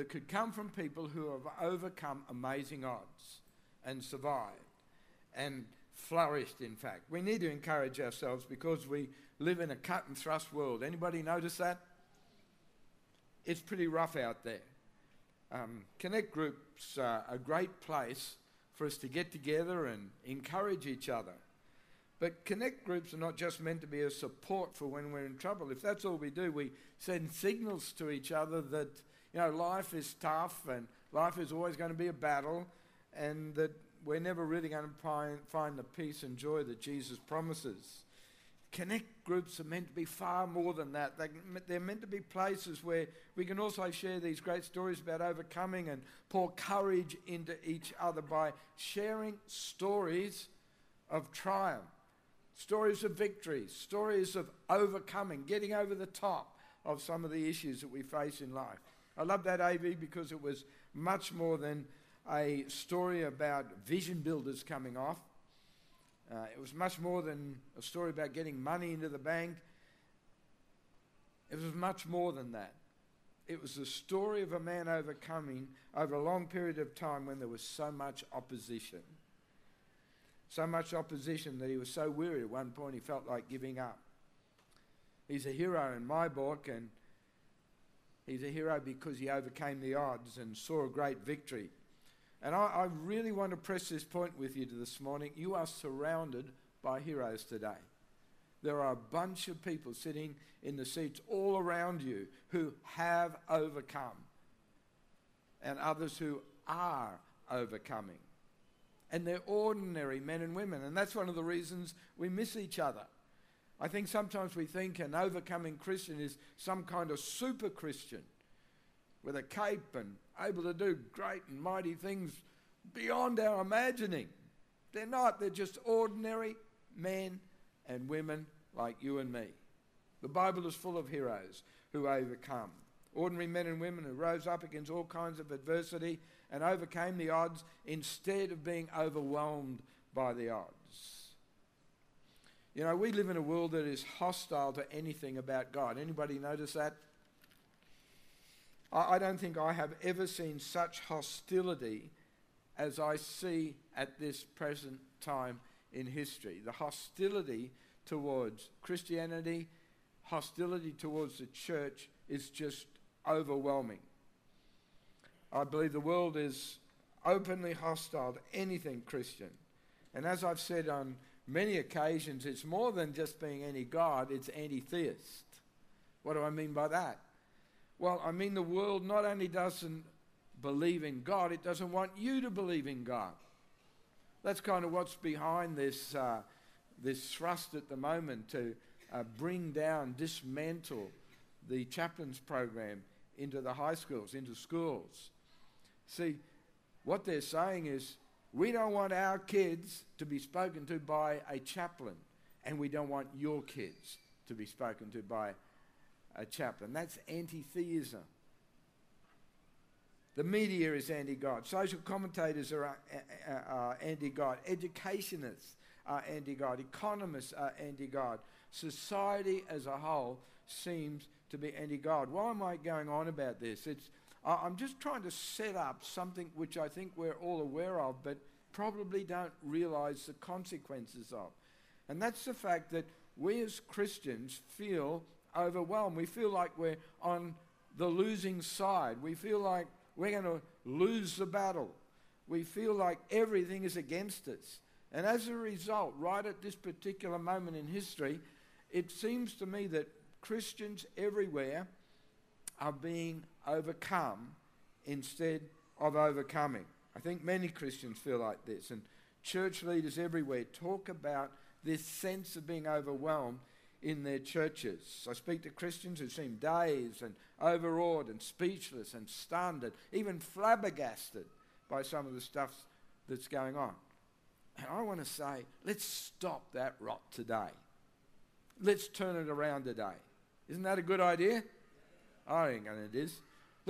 that could come from people who have overcome amazing odds and survived and flourished, in fact. We need to encourage ourselves because we live in a cut and thrust world. Anybody notice that? It's pretty rough out there. Um, connect groups are a great place for us to get together and encourage each other. But connect groups are not just meant to be a support for when we're in trouble. If that's all we do, we send signals to each other that you know life is tough and life is always going to be a battle, and that we're never really going to find, the peace and joy that Jesus promises. Connect groups are meant to be far more than that. They, they're meant to be places where we can also share these great stories about overcoming and pour courage into each other by sharing stories of triumph, stories of victory, stories of overcoming, getting over the top of some of the issues that we face in life. I love that AV because it was much more than a story about vision builders coming off. Uh, it was much more than a story about getting money into the bank. It was much more than that. It was the story of a man overcoming over a long period of time when there was so much opposition. So much opposition that he was so weary at one point he felt like giving up. He's a hero in my book, and he's a hero because he overcame the odds and saw a great victory. And I, I really want to press this point with you this morning. You are surrounded by heroes today. There are a bunch of people sitting in the seats all around you who have overcome, and others who are overcoming. And they're ordinary men and women, and that's one of the reasons we miss each other. I think sometimes we think an overcoming Christian is some kind of super Christian with a cape and able to do great and mighty things beyond our imagining. They're not, they're just ordinary men and women like you and me. The Bible is full of heroes who overcome. Ordinary men and women who rose up against all kinds of adversity and overcame the odds instead of being overwhelmed by the odds. You know, we live in a world that is hostile to anything about God. Anybody notice that? I, I don't think I have ever seen such hostility as I see at this present time in history. The hostility towards Christianity, hostility towards the church is just overwhelming. I believe the world is openly hostile to anything Christian. And as I've said on many occasions, it's more than just being anti God, it's anti theist. What do I mean by that? Well, I mean, the world not only doesn't believe in God, it doesn't want you to believe in God. That's kind of what's behind this, uh, this thrust at the moment to uh, bring down, dismantle the chaplains program into the high schools, into schools. See, what they're saying is we don't want our kids to be spoken to by a chaplain, and we don't want your kids to be spoken to by a chaplain. That's anti theism. The media is anti God. Social commentators are uh, uh, uh anti God. Educationists are anti God. Economists are anti God. Society as a whole seems to be anti God. Why am I going on about this? It's, I'm just trying to set up something which I think we're all aware of, but probably don't realize the consequences of. And that's the fact that we as Christians feel overwhelmed. We feel like we're on the losing side. We feel like we're going to lose the battle. We feel like everything is against us. And as a result, right at this particular moment in history, it seems to me that Christians everywhere are being overcome instead of overcoming. I think many Christians feel like this, and church leaders everywhere talk about this sense of being overwhelmed in their churches. I speak to Christians who seem dazed and overawed and speechless and stunned and even flabbergasted by some of the stuff that's going on. And I want to say, let's stop that rot today. Let's turn it around today. Isn't that a good idea? I think it is.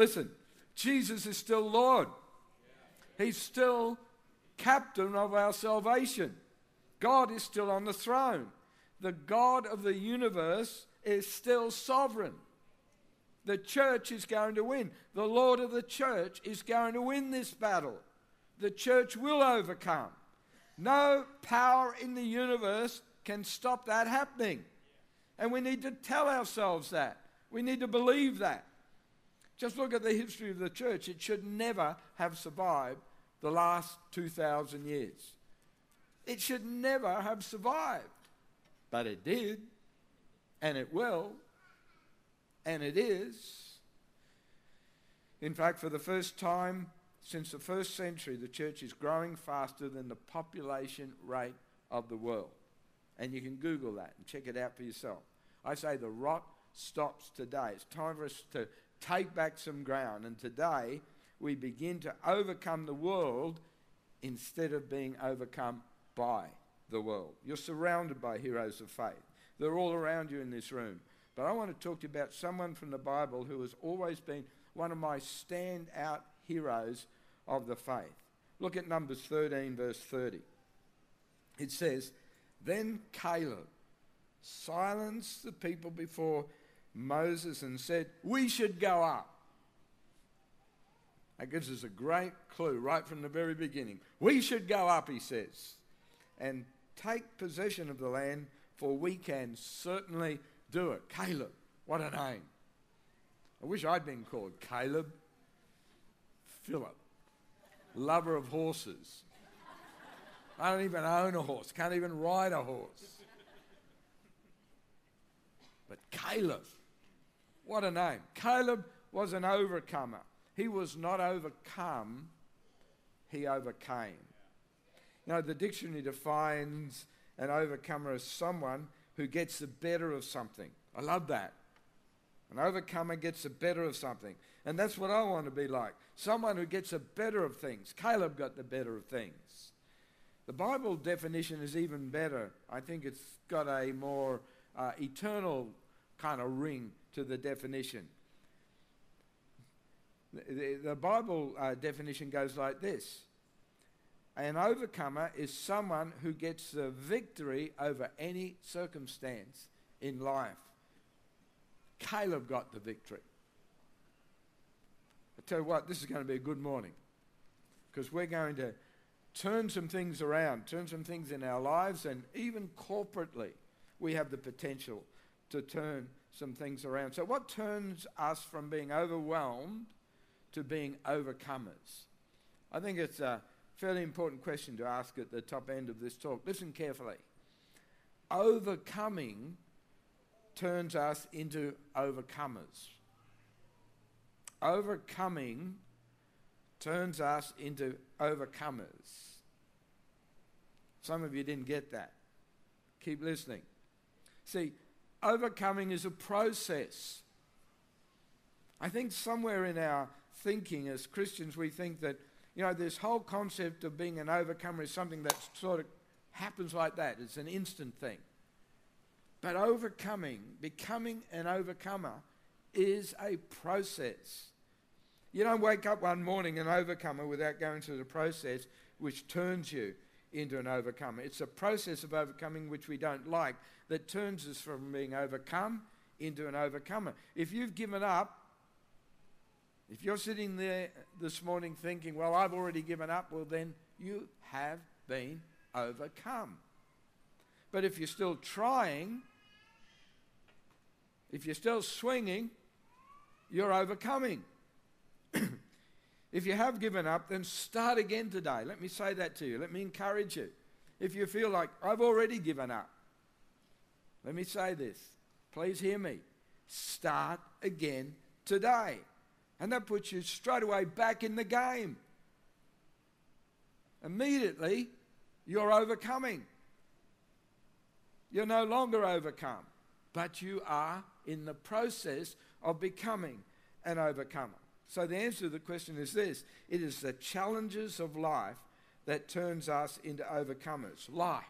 Listen, Jesus is still Lord. He's still captain of our salvation. God is still on the throne the God of the universe is still sovereign. The church is going to win. The Lord of the church is going to win this battle. The church will overcome. No power in the universe can stop that happening. And we need to tell ourselves that. We need to believe that. Just look at the history of the church. It should never have survived the last 2,000 years. It should never have survived. But it did, and it will, and it is. In fact, for the first time since the first century, the church is growing faster than the population rate of the world. And you can Google that and check it out for yourself. I say the rot stops today. It's time for us to take back some ground. And today, we begin to overcome the world instead of being overcome by the world. You're surrounded by heroes of faith. They're all around you in this room. But I want to talk to you about someone from the Bible who has always been one of my standout heroes of the faith. Look at Numbers 13, verse 30. It says, Then Caleb silenced the people before Moses and said, We should go up. That gives us a great clue right from the very beginning. We should go up, he says, and take possession of the land, for we can certainly do it. Caleb, what a name. I wish I'd been called Caleb. Philip, lover of horses. I don't even own a horse, can't even ride a horse. But Caleb, what a name. Caleb was an overcomer. He was not overcome, he overcame. You know, the dictionary defines an overcomer as someone who gets the better of something. I love that. An overcomer gets the better of something. And that's what I want to be like. Someone who gets the better of things. Caleb got the better of things. The Bible definition is even better. I think it's got a more uh, eternal kind of ring to the definition. The, the Bible uh, definition goes like this An overcomer is someone who gets the victory over any circumstance in life. Caleb got the victory. I tell you what, this is going to be a good morning because we're going to turn some things around, turn some things in our lives, and even corporately, we have the potential to turn some things around. So, what turns us from being overwhelmed to being overcomers? I think it's a fairly important question to ask at the top end of this talk. Listen carefully. Overcoming turns us into overcomers. Overcoming turns us into overcomers. Some of you didn't get that. Keep listening. See, overcoming is a process. I think somewhere in our thinking as Christians, we think that, you know, this whole concept of being an overcomer is something that sort of happens like that. It's an instant thing. But overcoming, becoming an overcomer, is a process. You don't wake up one morning an overcomer without going through the process which turns you into an overcomer. It's a process of overcoming which we don't like that turns us from being overcome into an overcomer. If you've given up, if you're sitting there this morning thinking, well, I've already given up, well, then you have been overcome. But if you're still trying, if you're still swinging, you're overcoming. if you have given up, then start again today. Let me say that to you. Let me encourage you. If you feel like I've already given up, let me say this. Please hear me. Start again today. And that puts you straight away back in the game. Immediately, you're overcoming. You're no longer overcome, but you are in the process of becoming an overcomer. So the answer to the question is this it is the challenges of life that turns us into overcomers. Life.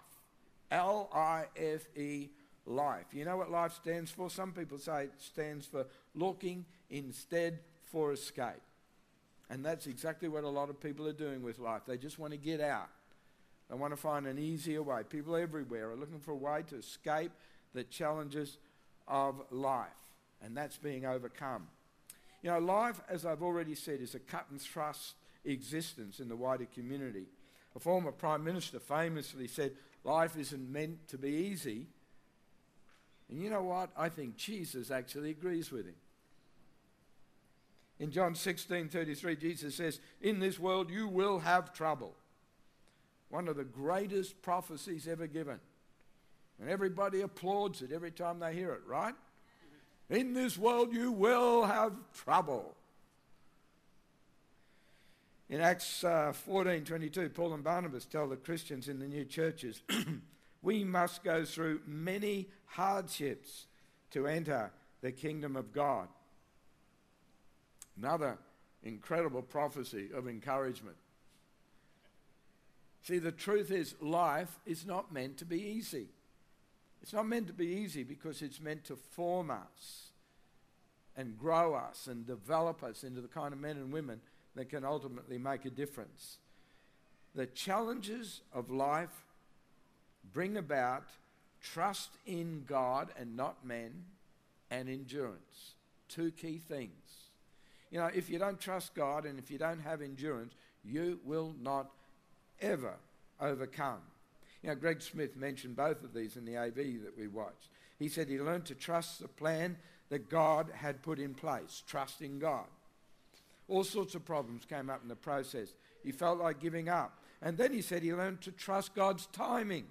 L I F E, life. You know what life stands for? Some people say it stands for looking instead for escape. And that's exactly what a lot of people are doing with life. They just want to get out. They want to find an easier way. People everywhere are looking for a way to escape the challenges of life, and that's being overcome You know, life, as I've already said, is a cut and thrust existence in the wider community. A former Prime Minister famously said, Life isn't meant to be easy. And you know what? I think Jesus actually agrees with him. In John 16 33, Jesus says, In this world you will have trouble. One of the greatest prophecies ever given. And everybody applauds it every time they hear it, right? In this world you will have trouble. In Acts uh, 14 22, Paul and Barnabas tell the Christians in the new churches, we must go through many hardships to enter the kingdom of God. Another incredible prophecy of encouragement. See, the truth is, life is not meant to be easy. It's not meant to be easy because it's meant to form us and grow us and develop us into the kind of men and women that can ultimately make a difference. The challenges of life bring about trust in God and not men and endurance. Two key things. You know, if you don't trust God and if you don't have endurance, you will not ever overcome. Know, Greg Smith mentioned both of these in the AV that we watched. He said he learned to trust the plan that God had put in place, trusting God. All sorts of problems came up in the process. He felt like giving up. And then he said he learned to trust God's timing.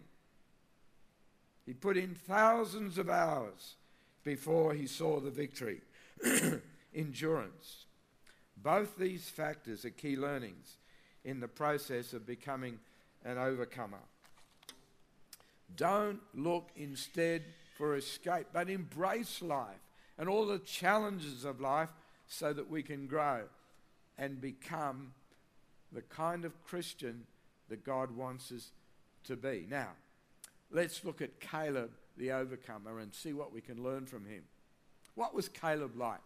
He put in thousands of hours before he saw the victory. Endurance. Both these factors are key learnings in the process of becoming an overcomer. Don't look instead for escape, but embrace life and all the challenges of life so that we can grow and become the kind of Christian that God wants us to be. Now, let's look at Caleb the overcomer and see what we can learn from him. What was Caleb like?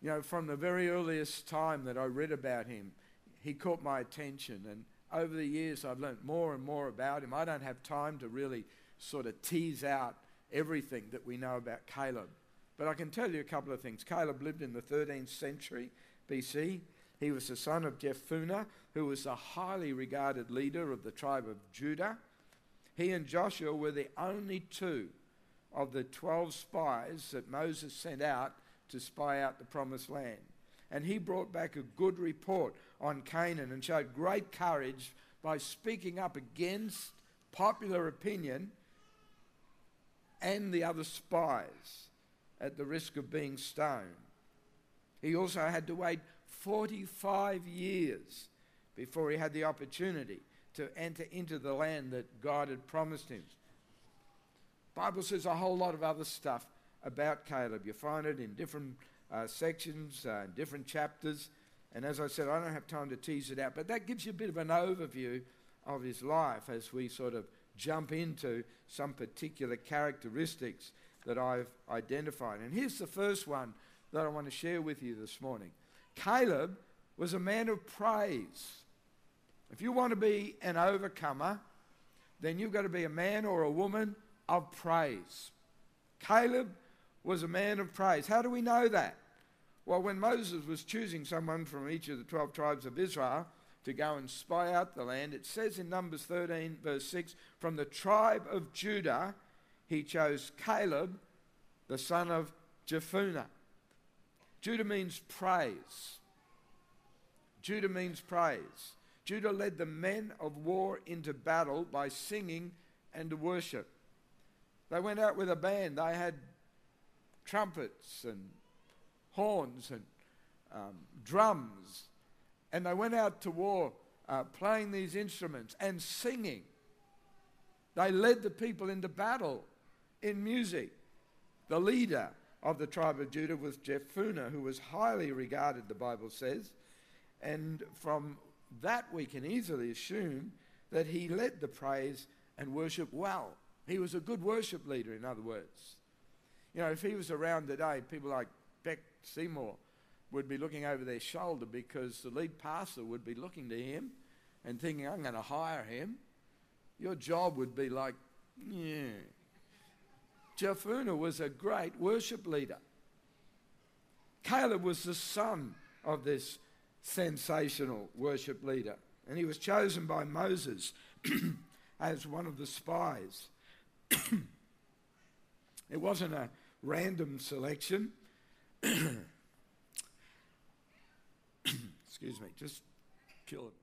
You know, from the very earliest time that I read about him, he caught my attention. And over the years, I've learned more and more about him. I don't have time to really sort of tease out everything that we know about Caleb. But I can tell you a couple of things. Caleb lived in the 13th century BC. He was the son of Jephunneh, who was a highly regarded leader of the tribe of Judah. He and Joshua were the only two of the 12 spies that Moses sent out to spy out the promised land. And he brought back a good report on Canaan and showed great courage by speaking up against popular opinion and the other spies at the risk of being stoned. He also had to wait 45 years before he had the opportunity to enter into the land that God had promised him. Bible says a whole lot of other stuff about Caleb. You find it in different uh, sections, uh, different chapters. And as I said, I don't have time to tease it out, but that gives you a bit of an overview of his life as we sort of jump into some particular characteristics that I've identified. And here's the first one that I want to share with you this morning Caleb was a man of praise. If you want to be an overcomer, then you've got to be a man or a woman of praise. Caleb was a man of praise. How do we know that? Well, when Moses was choosing someone from each of the 12 tribes of Israel to go and spy out the land, it says in Numbers 13, verse 6, from the tribe of Judah, he chose Caleb, the son of Jephunneh. Judah means praise. Judah means praise. Judah led the men of war into battle by singing and worship. They went out with a band. They had trumpets and horns and um, drums. And they went out to war uh, playing these instruments and singing. They led the people into battle in music. The leader of the tribe of Judah was Jephunneh, who was highly regarded, the Bible says. And from that, we can easily assume that he led the praise and worship well. He was a good worship leader, in other words. You know, if he was around today, people like Beck Seymour would be looking over their shoulder because the lead pastor would be looking to him and thinking, I'm going to hire him. Your job would be like, yeah. Jephunneh was a great worship leader. Caleb was the son of this sensational worship leader, and he was chosen by Moses as one of the spies. it wasn't a random selection. Excuse me, just kill it.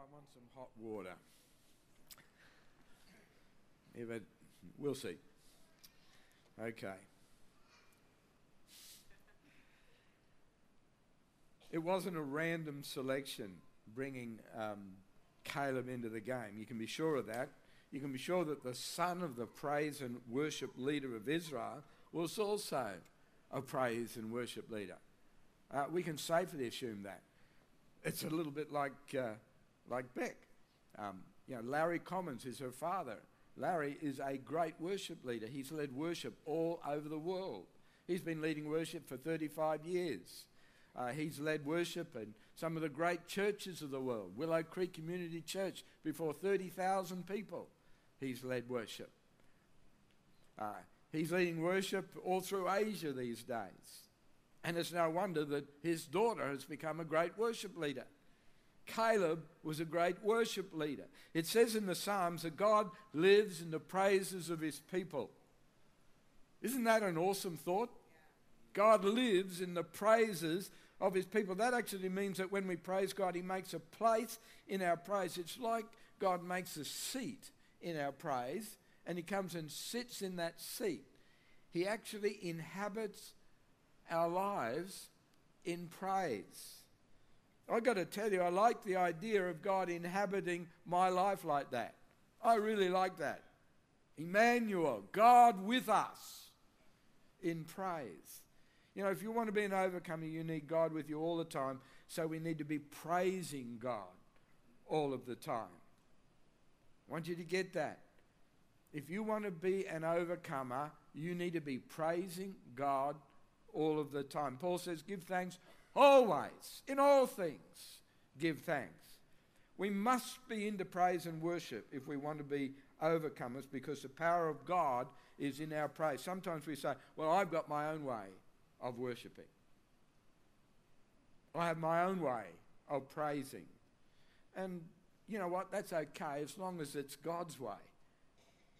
I want some hot water. It, we'll see. Okay. It wasn't a random selection bringing um, Caleb into the game. You can be sure of that. You can be sure that the son of the praise and worship leader of Israel was also a praise and worship leader. Uh, we can safely assume that. It's a little bit like uh, like Beck. Um, you know, Larry Commons is her father. Larry is a great worship leader. He's led worship all over the world. He's been leading worship for 35 years. Uh, he's led worship in some of the great churches of the world. Willow Creek Community Church, before 30,000 people, he's led worship. Uh, he's leading worship all through Asia these days. And it's no wonder that his daughter has become a great worship leader. Caleb was a great worship leader. It says in the Psalms that God lives in the praises of his people. Isn't that an awesome thought? God lives in the praises of his people. That actually means that when we praise God, he makes a place in our praise. It's like God makes a seat in our praise and he comes and sits in that seat. He actually inhabits our lives in praise. I've got to tell you, I like the idea of God inhabiting my life like that. I really like that. Emmanuel, God with us in praise. You know, if you want to be an overcomer, you need God with you all the time. So we need to be praising God all of the time. I want you to get that. If you want to be an overcomer, you need to be praising God all of the time. Paul says, Give thanks Always, in all things, give thanks. We must be into praise and worship if we want to be overcomers because the power of God is in our praise. Sometimes we say, Well, I've got my own way of worshipping, I have my own way of praising. And you know what? That's okay as long as it's God's way.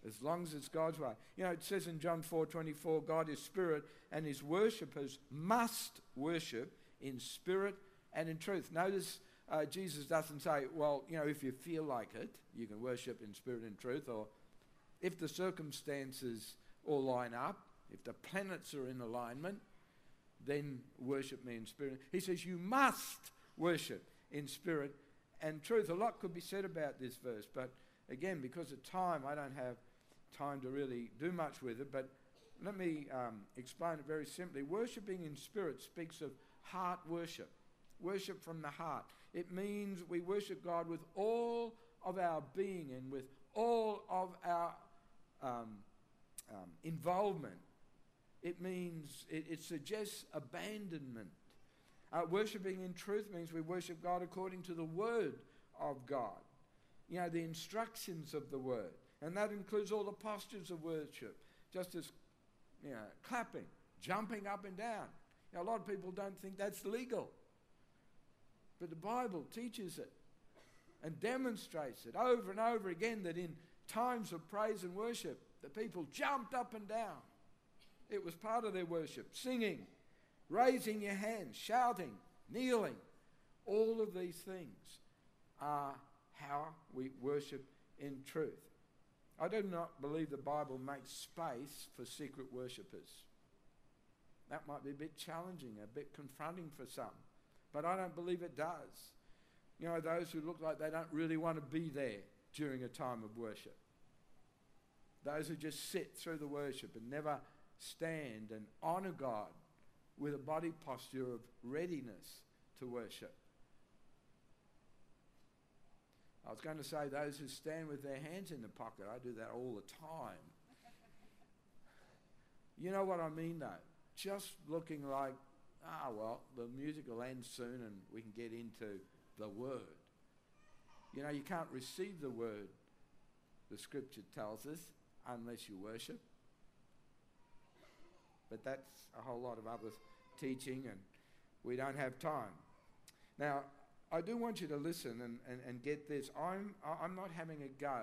As long as it's God's way. You know, it says in John 4 24, God is spirit, and his worshippers must worship in spirit and in truth. Notice uh, Jesus doesn't say, well, you know, if you feel like it, you can worship in spirit and truth, or if the circumstances all line up, if the planets are in alignment, then worship me in spirit. He says, you must worship in spirit and truth. A lot could be said about this verse, but again, because of time, I don't have time to really do much with it. But let me um, explain it very simply. Worshipping in spirit speaks of heart worship. Worship from the heart. It means we worship God with all of our being and with all of our um, um, involvement. It means, it, it suggests abandonment. Uh, worshipping in truth means we worship God according to the Word of God. You know, the instructions of the Word. And that includes all the postures of worship, just as you know, clapping, jumping up and down, now, a lot of people don't think that's legal. But the Bible teaches it and demonstrates it over and over again that in times of praise and worship, the people jumped up and down. It was part of their worship. Singing, raising your hands, shouting, kneeling. All of these things are how we worship in truth. I do not believe the Bible makes space for secret worshippers. That might be a bit challenging, a bit confronting for some. But I don't believe it does. You know, those who look like they don't really want to be there during a time of worship. Those who just sit through the worship and never stand and honor God with a body posture of readiness to worship. I was going to say those who stand with their hands in the pocket. I do that all the time. You know what I mean, though? Just looking like, ah, well, the music will end soon and we can get into the Word. You know, you can't receive the Word, the Scripture tells us, unless you worship. But that's a whole lot of other teaching, and we don't have time. Now, I do want you to listen and, and, and get this. I'm, I'm not having a go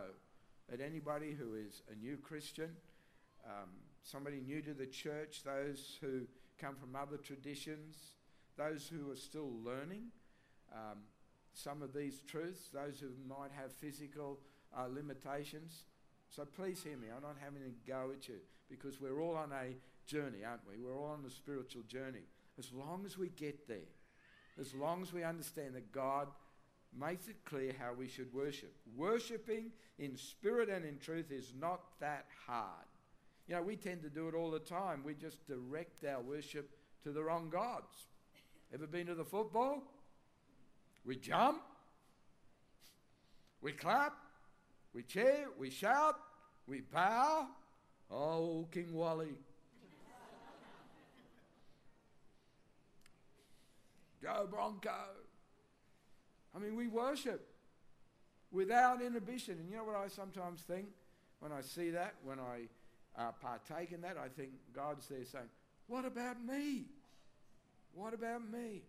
at anybody who is a new Christian, um, somebody new to the church, those who come from other traditions, those who are still learning um, some of these truths, those who might have physical uh, limitations. So please hear me. I'm not having a go at you because we're all on a journey, aren't we? We're all on a spiritual journey. As long as we get there, as long as we understand that God makes it clear how we should worship. Worshipping in spirit and in truth is not that hard. You know, we tend to do it all the time. We just direct our worship to the wrong gods. Ever been to the football? We jump, we clap, we cheer, we shout, we bow. Oh, King Wally. Go Bronco. I mean, we worship without inhibition. And you know what I sometimes think when I see that, when I uh, partake in that, I think God's there saying, What about me? What about me?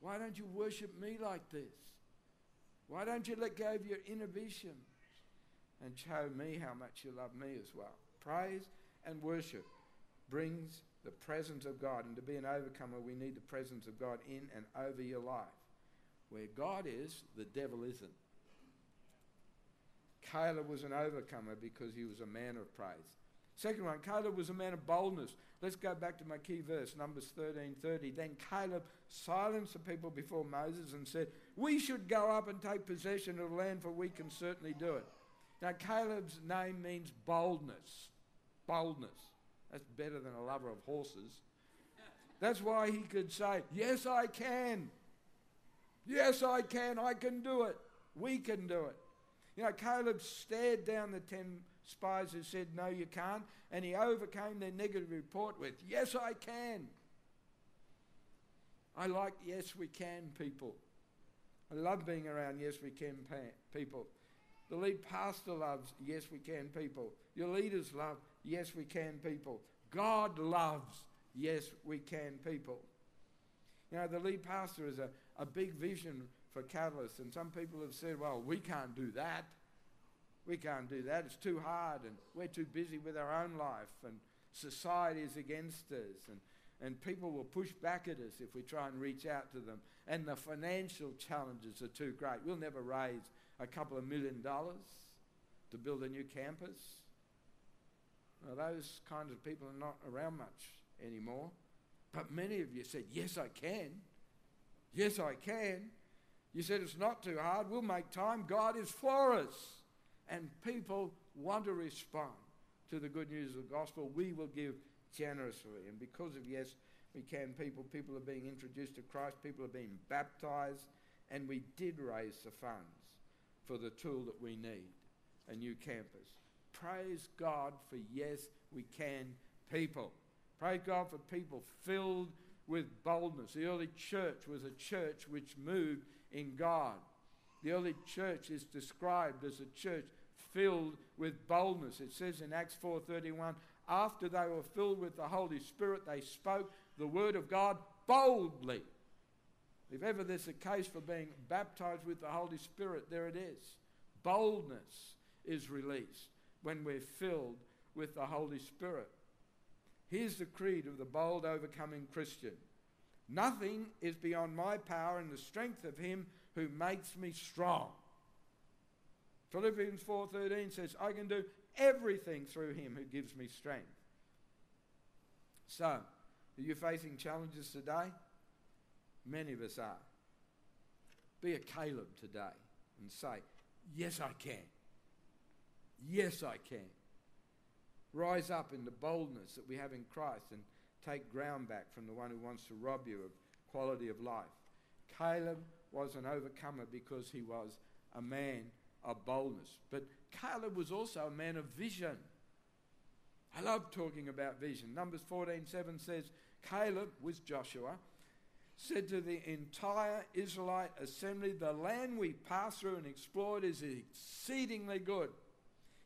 Why don't you worship me like this? Why don't you let go of your inhibitions and show me how much you love me as well? Praise and worship brings the presence of God. And to be an overcomer, we need the presence of God in and over your life. Where God is, the devil isn't. Caleb was an overcomer because he was a man of praise. Second one, Caleb was a man of boldness. Let's go back to my key verse, Numbers 13:30. Then Caleb silenced the people before Moses and said, We should go up and take possession of the land, for we can certainly do it. Now, Caleb's name means boldness. Boldness. That's better than a lover of horses. That's why he could say, Yes, I can. Yes, I can. I can do it. We can do it. You know, Caleb stared down the ten spies who said, No, you can't. And he overcame their negative report with, Yes, I can. I like yes, we can people. I love being around yes, we can people. The lead pastor loves yes, we can people. Your leaders love yes, we can people. God loves yes, we can people. You know, the lead pastor is a, a big vision for Catalyst, and some people have said, well, we can't do that. We can't do that. It's too hard, and we're too busy with our own life, and society is against us, and, and people will push back at us if we try and reach out to them. And the financial challenges are too great. We'll never raise a couple of million dollars to build a new campus. Now, those kinds of people are not around much anymore. But many of you said, Yes, I can. Yes, I can. You said it's not too hard. We'll make time. God is for us and people want to respond to the good news of the gospel, we will give generously. And because of yes, we can people, people are being introduced to Christ, people are being baptized, and we did raise the funds for the tool that we need, a new campus. Praise God for yes, we can people. Praise God for people filled with boldness. The early church was a church which moved in God. The early church is described as a church filled with boldness. It says in Acts 4:31, after they were filled with the Holy Spirit, they spoke the word of God boldly. If ever there's a case for being baptized with the Holy Spirit, there it is. Boldness is released when we're filled with the Holy Spirit. Here's the creed of the bold, overcoming Christian Nothing is beyond my power and the strength of Him who makes me strong. Philippians 4:13 says, "I can do everything through him who gives me strength." So, are you facing challenges today? Many of us are. Be a Caleb today and say, "Yes, I can. Yes, I can." Rise up in the boldness that we have in Christ and take ground back from the one who wants to rob you of quality of life. Caleb was an overcomer because he was a man of boldness. But Caleb was also a man of vision. I love talking about vision. Numbers 14:7 says, Caleb was Joshua, said to the entire Israelite assembly, The land we passed through and explored is exceedingly good.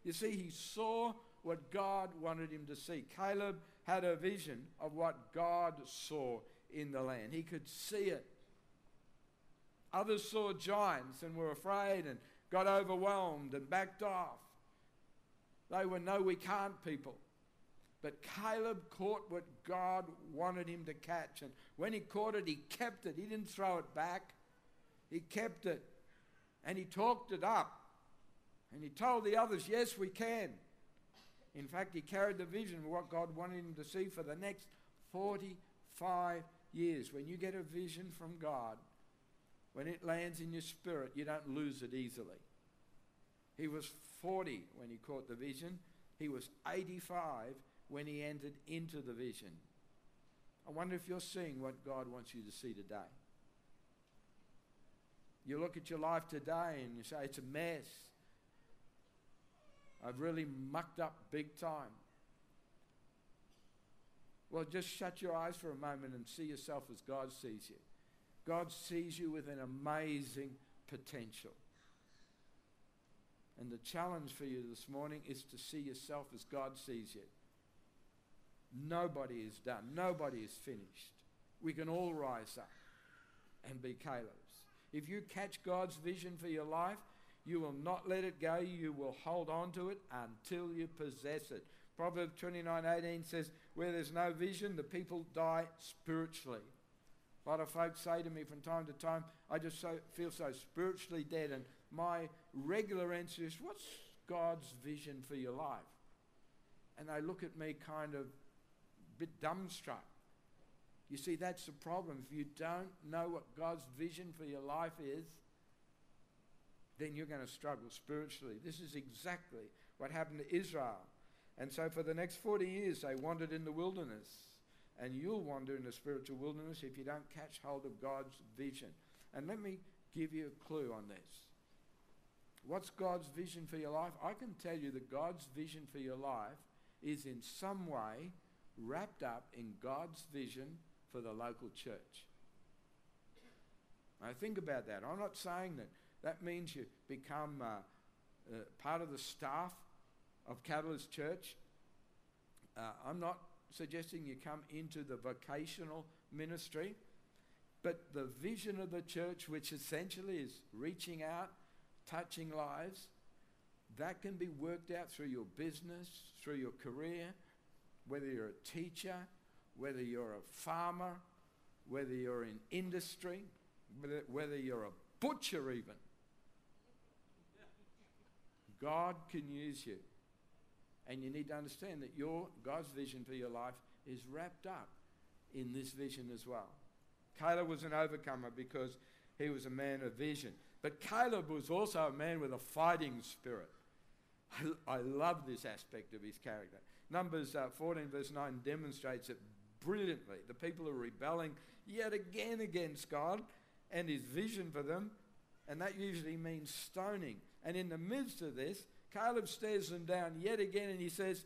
You see, he saw what God wanted him to see. Caleb had a vision of what God saw in the land, he could see it. Others saw giants and were afraid and got overwhelmed and backed off. They were no, we can't people. But Caleb caught what God wanted him to catch. And when he caught it, he kept it. He didn't throw it back, he kept it. And he talked it up. And he told the others, yes, we can. In fact, he carried the vision of what God wanted him to see for the next 45 years. When you get a vision from God, when it lands in your spirit, you don't lose it easily. He was 40 when he caught the vision, he was 85 when he entered into the vision. I wonder if you're seeing what God wants you to see today. You look at your life today and you say, it's a mess. I've really mucked up big time. Well, just shut your eyes for a moment and see yourself as God sees you. God sees you with an amazing potential. And the challenge for you this morning is to see yourself as God sees you. Nobody is done. Nobody is finished. We can all rise up and be Caleb's. If you catch God's vision for your life, you will not let it go. You will hold on to it until you possess it. Proverbs 29:18 says, "Where there's no vision, the people die spiritually." A lot of folks say to me from time to time, "I just so, feel so spiritually dead." And my regular answer is, "What's God's vision for your life?" And they look at me kind of bit dumbstruck. You see, that's the problem. If you don't know what God's vision for your life is, then you're going to struggle spiritually. This is exactly what happened to Israel. And so for the next 40 years, they wandered in the wilderness. And you'll wander in the spiritual wilderness if you don't catch hold of God's vision. And let me give you a clue on this. What's God's vision for your life? I can tell you that God's vision for your life is in some way wrapped up in God's vision for the local church. Now, think about that. I'm not saying that that means you become uh, uh, part of the staff of Catalyst Church. Uh, I'm not suggesting you come into the vocational ministry, but the vision of the church, which essentially is reaching out, touching lives, that can be worked out through your business, through your career, whether you're a teacher, whether you're a farmer, whether you're in industry, whether, you're a butcher, even. God can use you. And you need to understand that your God's vision for your life is wrapped up in this vision as well. Caleb was an overcomer because he was a man of vision. But Caleb was also a man with a fighting spirit. I, I love this aspect of his character. Numbers uh, 14, verse 9 demonstrates it brilliantly. The people are rebelling yet again against God and his vision for them, and that usually means stoning. And in the midst of this, Caleb stares them down yet again and he says,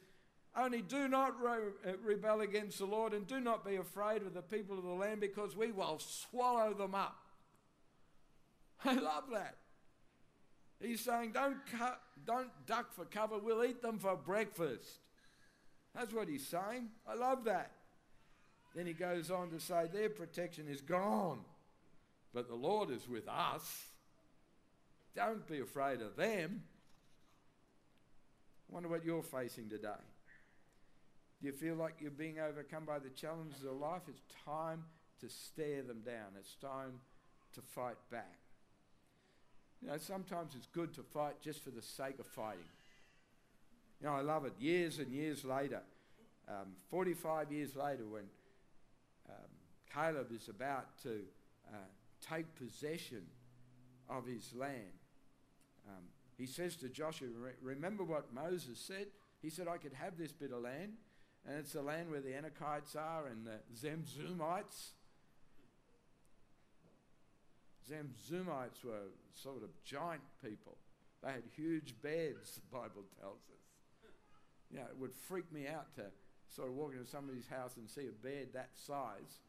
Only do not uh, rebel against the Lord and do not be afraid of the people of the land because we will swallow them up. I love that. He's saying, don't, cu- don't duck for cover, we'll eat them for breakfast. That's what he's saying. I love that. Then he goes on to say, their protection is gone, but the Lord is with us. Don't be afraid of them. Wonder what you're facing today. Do you feel like you're being overcome by the challenges of life? It's time to stare them down. It's time to fight back. You know, sometimes it's good to fight just for the sake of fighting. You know, I love it. Years and years later, um, 45 years later, when um, Caleb is about to uh, take possession of his land, um, he says to Joshua, Remember what Moses said? He said, I could have this bit of land, and it's the land where the Anakites are and the Zamzummites. Zamzummites were sort of giant people. They had huge beds, the Bible tells us. You know, it would freak me out to sort of walk into somebody's house and see a bed that size.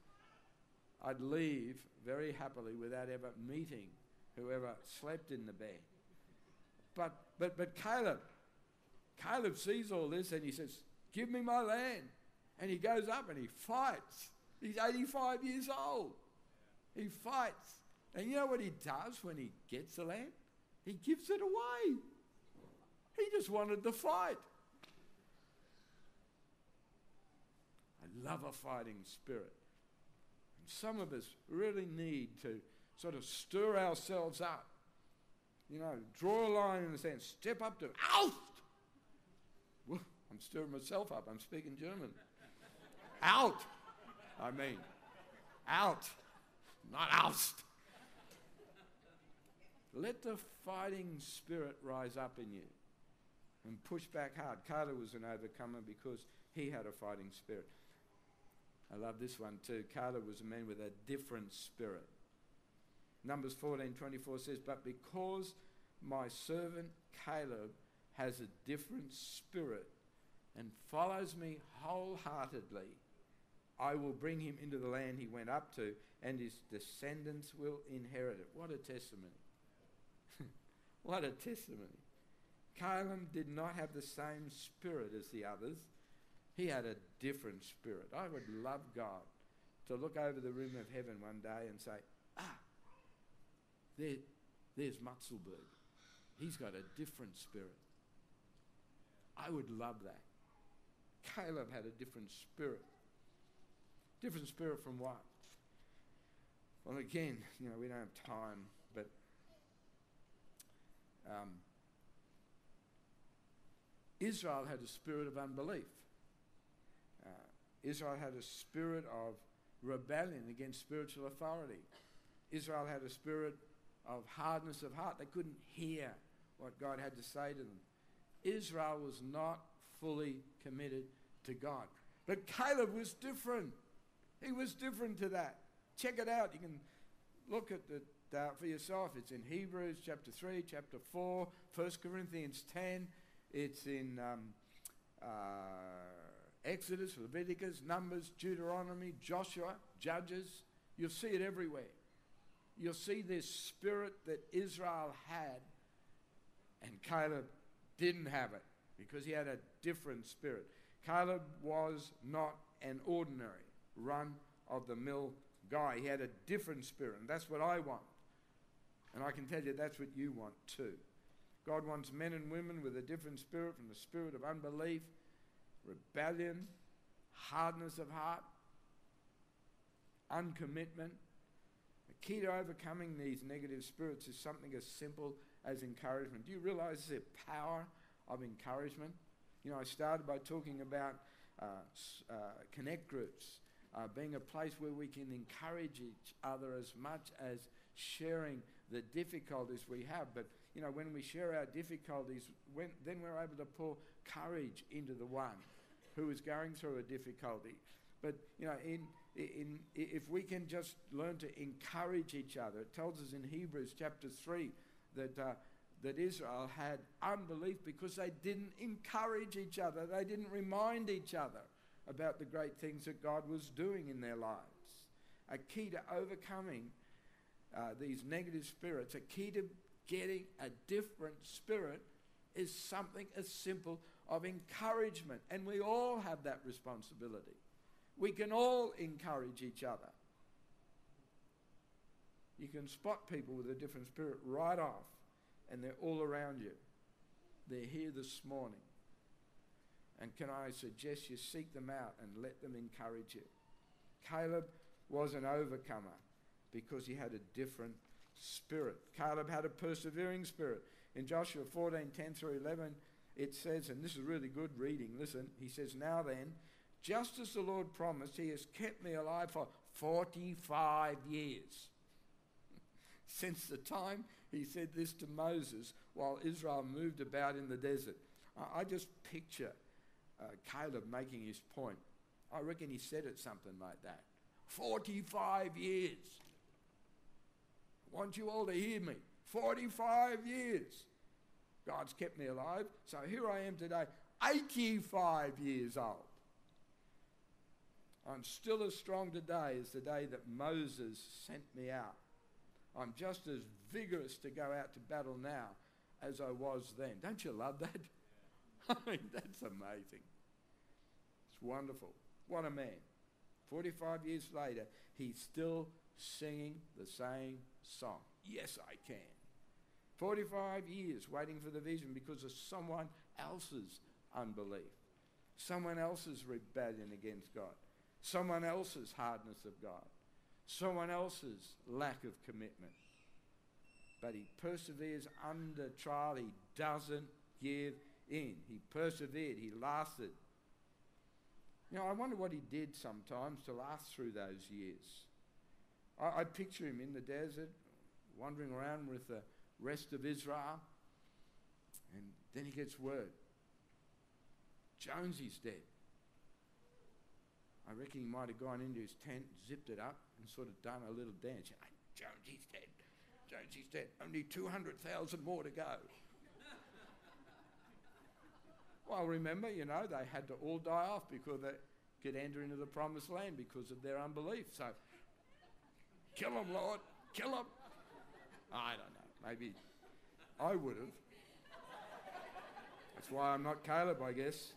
I'd leave very happily without ever meeting whoever slept in the bed. But, but, but Caleb, Caleb sees all this and he says, Give me my land. And he goes up and he fights. He's 85 years old. He fights. And you know what he does when he gets the land? He gives it away. He just wanted to fight. I love a fighting spirit. And some of us really need to sort of stir ourselves up. You know, draw a line in the sand, step up to out. I'm stirring myself up. I'm speaking German. Out. I mean, out, not oust. Let the fighting spirit rise up in you and push back hard. Caleb was an overcomer because he had a fighting spirit. I love this one too. Caleb was a man with a different spirit. Numbers 14 24 says, But because my servant Caleb has a different spirit and follows me wholeheartedly, I will bring him into the land he went up to, and his descendants will inherit it. What a testimony! what a testimony. Caleb did not have the same spirit as the others. He had a different spirit. I would love God to look over the room of heaven one day and say, ah, there, there's Mutzelberg. He's got a different spirit. I would love that. Caleb had a different spirit. Different spirit from what? Well, again, you know, we don't have time, but um, Israel had a spirit of unbelief. Uh, Israel had a spirit of rebellion against spiritual authority. Israel had a spirit of hardness of heart. They couldn't hear what God had to say to them. Israel was not fully committed to God. But Caleb was different. He was different to that. Check it out. You can look at it uh, for yourself. It's in Hebrews chapter 3, chapter 4, 1 Corinthians 10. It's in um, uh, Exodus, Leviticus, Numbers, Deuteronomy, Joshua, Judges. You'll see it everywhere you'll see this spirit that Israel had, and Caleb didn't have it because he had a different spirit. Caleb was not an ordinary run of the mill guy. He had a different spirit, and that's what I want. And I can tell you that's what you want too. God wants men and women with a different spirit from the spirit of unbelief, rebellion, hardness of heart, uncommitment, key to overcoming these negative spirits is something as simple as encouragement. Do you realize the power of encouragement? You know, I started by talking about uh, uh, connect groups uh, being a place where we can encourage each other as much as sharing the difficulties we have. But, you know, when we share our difficulties, when, then we're able to pour courage into the one who is going through a difficulty. But, you know, in in, if we can just learn to encourage each other, it tells us in Hebrews chapter 3 that, uh, that Israel had unbelief because they didn't encourage each other, they didn't remind each other about the great things that God was doing in their lives. A key to overcoming uh, these negative spirits, a key to getting a different spirit is something as simple of encouragement. And we all have that responsibility. We can all encourage each other. You can spot people with a different spirit right off, and they're all around you. They're here this morning. And can I suggest you seek them out and let them encourage you? Caleb was an overcomer because he had a different spirit. Caleb had a persevering spirit. In Joshua 14 10 through 11, it says, and this is really good reading, listen, he says, Now then, just as the Lord promised, He has kept me alive for 45 years. Since the time He said this to Moses while Israel moved about in the desert. I just picture uh, Caleb making his point. I reckon he said it something like that 45 years. I want you all to hear me. 45 years. God's kept me alive. So here I am today, 85 years old. I'm still as strong today as the day that Moses sent me out. I'm just as vigorous to go out to battle now as I was then. Don't you love that? I mean, that's amazing. It's wonderful. What a man. 45 years later, he's still singing the same song. Yes, I can. 45 years waiting for the vision because of someone else's unbelief, someone else's rebellion against God, someone else's hardness of God, someone else's lack of commitment. But he perseveres under trial. He doesn't give in. He persevered. He lasted. You know, I wonder what he did sometimes to last through those years. I, I picture him in the desert, wandering around with the rest of Israel, and then he gets word Jonesy's dead. I reckon he might have gone into his tent, zipped it up, and sort of done a little dance. Hey, Jonesy's dead. Jonesy's dead. Only 200,000 more to go. Well, remember, you know, they had to all die off because they could enter into the promised land because of their unbelief. So, kill them, Lord, kill them. I don't know. Maybe I would have. That's why I'm not Caleb, I guess.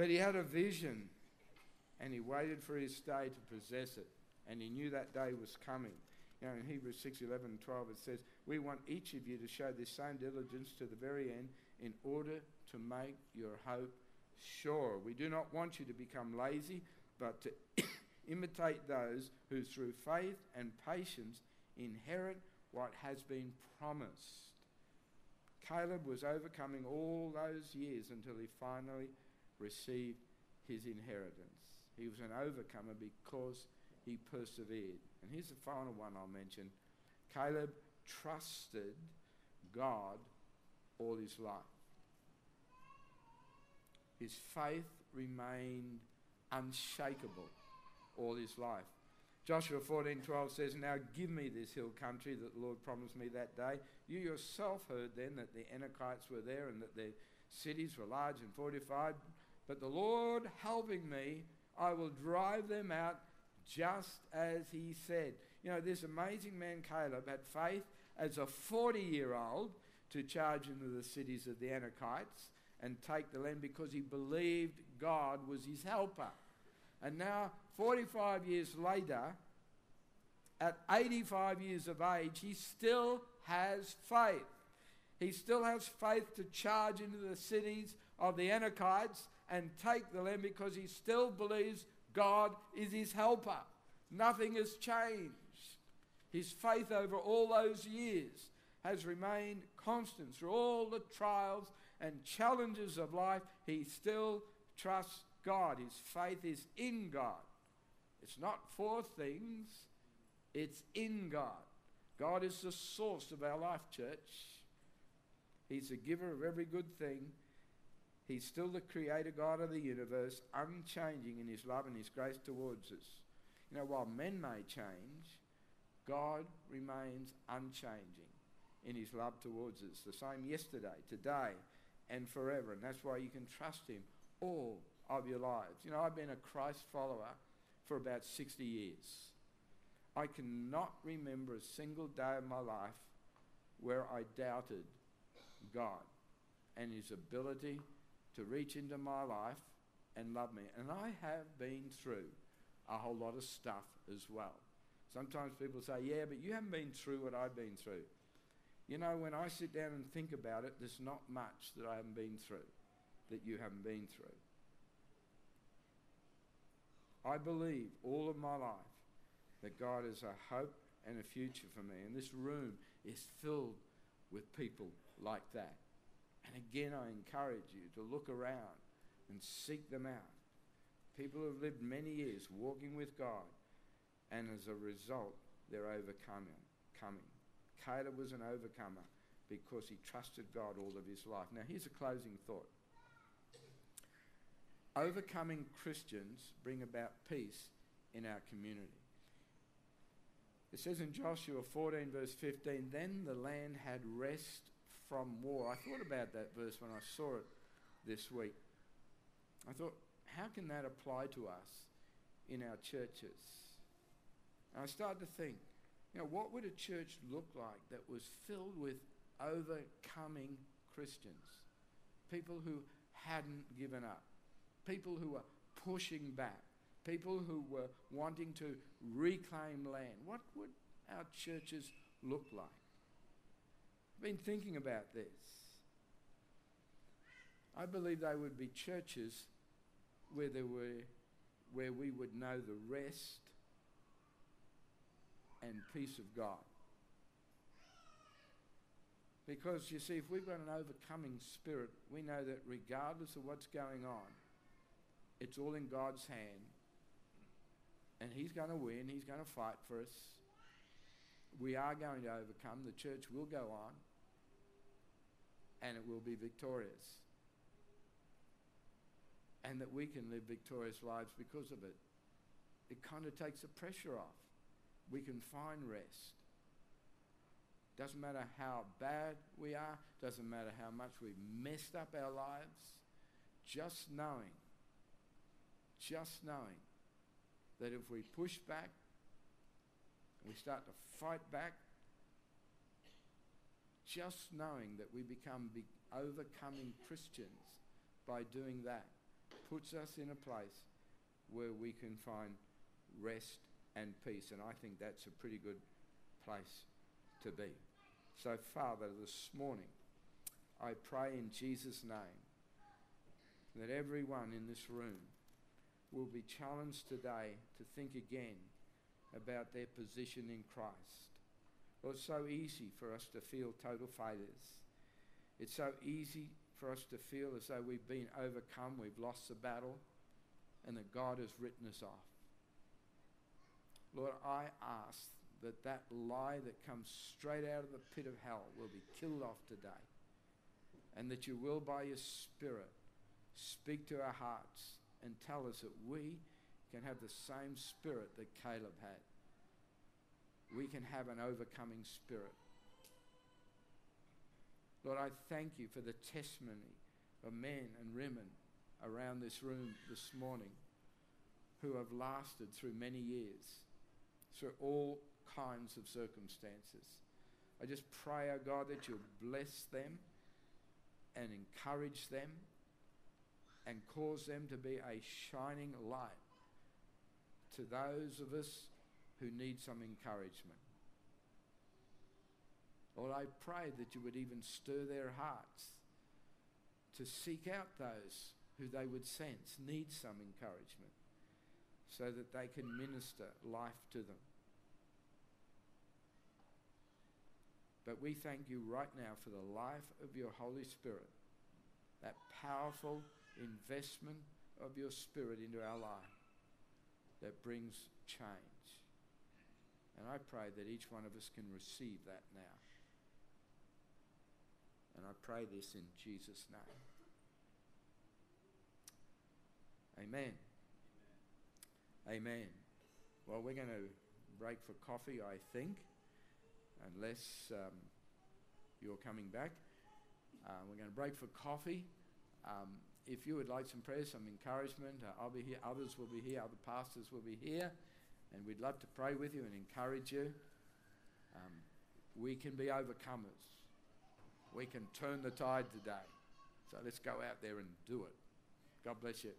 But he had a vision and he waited for his day to possess it. And he knew that day was coming. You know, in Hebrews 6 11 and 12, it says, We want each of you to show this same diligence to the very end in order to make your hope sure. We do not want you to become lazy, but to imitate those who through faith and patience inherit what has been promised. Caleb was overcoming all those years until he finally received his inheritance. He was an overcomer because he persevered. And here's the final one I'll mention Caleb trusted God all his life. His faith remained unshakable all his life. Joshua 14:12 says, "Now give me this hill country that the Lord promised me that day. You yourself heard then that the Anakites were there and that their cities were large and fortified. But the Lord helping me, I will drive them out just as he said." You know, this amazing man Caleb had faith as a 40-year-old to charge into the cities of the Anakites and take the land because he believed God was his helper. And now, 45 years later, at 85 years of age, he still has faith. He still has faith to charge into the cities of the Anakites and take the land because he still believes God is his helper. Nothing has changed. His faith over all those years has remained constant through all the trials and challenges of life. He still trusts God. His faith is in God. It's not for things, it's in God. God is the source of our life, church. He's the giver of every good thing. He's still the creator God of the universe, unchanging in his love and his grace towards us. You know, while men may change, God remains unchanging in his love towards us. The same yesterday, today, and forever. And that's why you can trust him all of your lives. You know, I've been a Christ follower for about 60 years. I cannot remember a single day of my life where I doubted God and his ability to reach into my life and love me. And I have been through a whole lot of stuff as well. Sometimes people say, yeah, but you haven't been through what I've been through. You know, when I sit down and think about it, there's not much that I haven't been through that you haven't been through. I believe all of my life that God is a hope and a future for me. And this room is filled with people like that. And again, I encourage you to look around and seek them out. People have lived many years walking with God, and as a result, they're overcoming. Coming. Caleb was an overcomer because he trusted God all of his life. Now, here's a closing thought. Overcoming Christians bring about peace in our community. It says in Joshua 14, verse 15, then the land had rest from war. I thought about that verse when I saw it this week. I thought, how can that apply to us in our churches? And I started to think, you know, what would a church look like that was filled with overcoming Christians? People who hadn't given up, people who were pushing back, people who were wanting to reclaim land. What would our churches look like? I've been thinking about this. I believe they would be churches where there were where we would know the rest and peace of God. Because you see, if we've got an overcoming spirit, we know that regardless of what's going on, it's all in God's hand. And He's going to win, He's going to fight for us. We are going to overcome. The church will go on, and it will be victorious. And that we can live victorious lives because of it. It kind of takes the pressure off. We can find rest. Doesn't matter how bad we are, doesn't matter how much we've messed up our lives, just knowing, just knowing that if we push back, we start to fight back, just knowing that we become big, overcoming Christians by doing that puts us in a place where we can find rest and peace. And I think that's a pretty good place to be. So, Father, this morning, I pray in Jesus' name that everyone in this room will be challenged today to think again about their position in Christ. Well, it's so easy for us to feel total failures. It's so easy for us to feel as though we've been overcome, we've lost the battle, and that God has written us off. Lord, I ask that that lie that comes straight out of the pit of hell will be killed off today. And that you will, by your Spirit, speak to our hearts and tell us that we can have the same spirit that Caleb had. We can have an overcoming spirit. Lord, I thank you for the testimony of men and women around this room this morning who have lasted through many years, through all kinds of circumstances. I just pray, oh God, that you'll bless them and encourage them and cause them to be a shining light to those of us who need some encouragement. Lord, I pray that you would even stir their hearts to seek out those who they would sense need some encouragement so that they can minister life to them. But we thank you right now for the life of your Holy Spirit, that powerful investment of your Spirit into our life that brings change. And I pray that each one of us can receive that now. And I pray this in Jesus' name. Amen. Amen. Well, we're going to break for coffee, I think unless um, you're coming back. Uh, we're going to break for coffee. Um, if you would like some prayer, some encouragement, uh, I'll be here. Others will be here. Other pastors will be here. And we'd love to pray with you and encourage you. Um, we can be overcomers. We can turn the tide today. So let's go out there and do it. God bless you.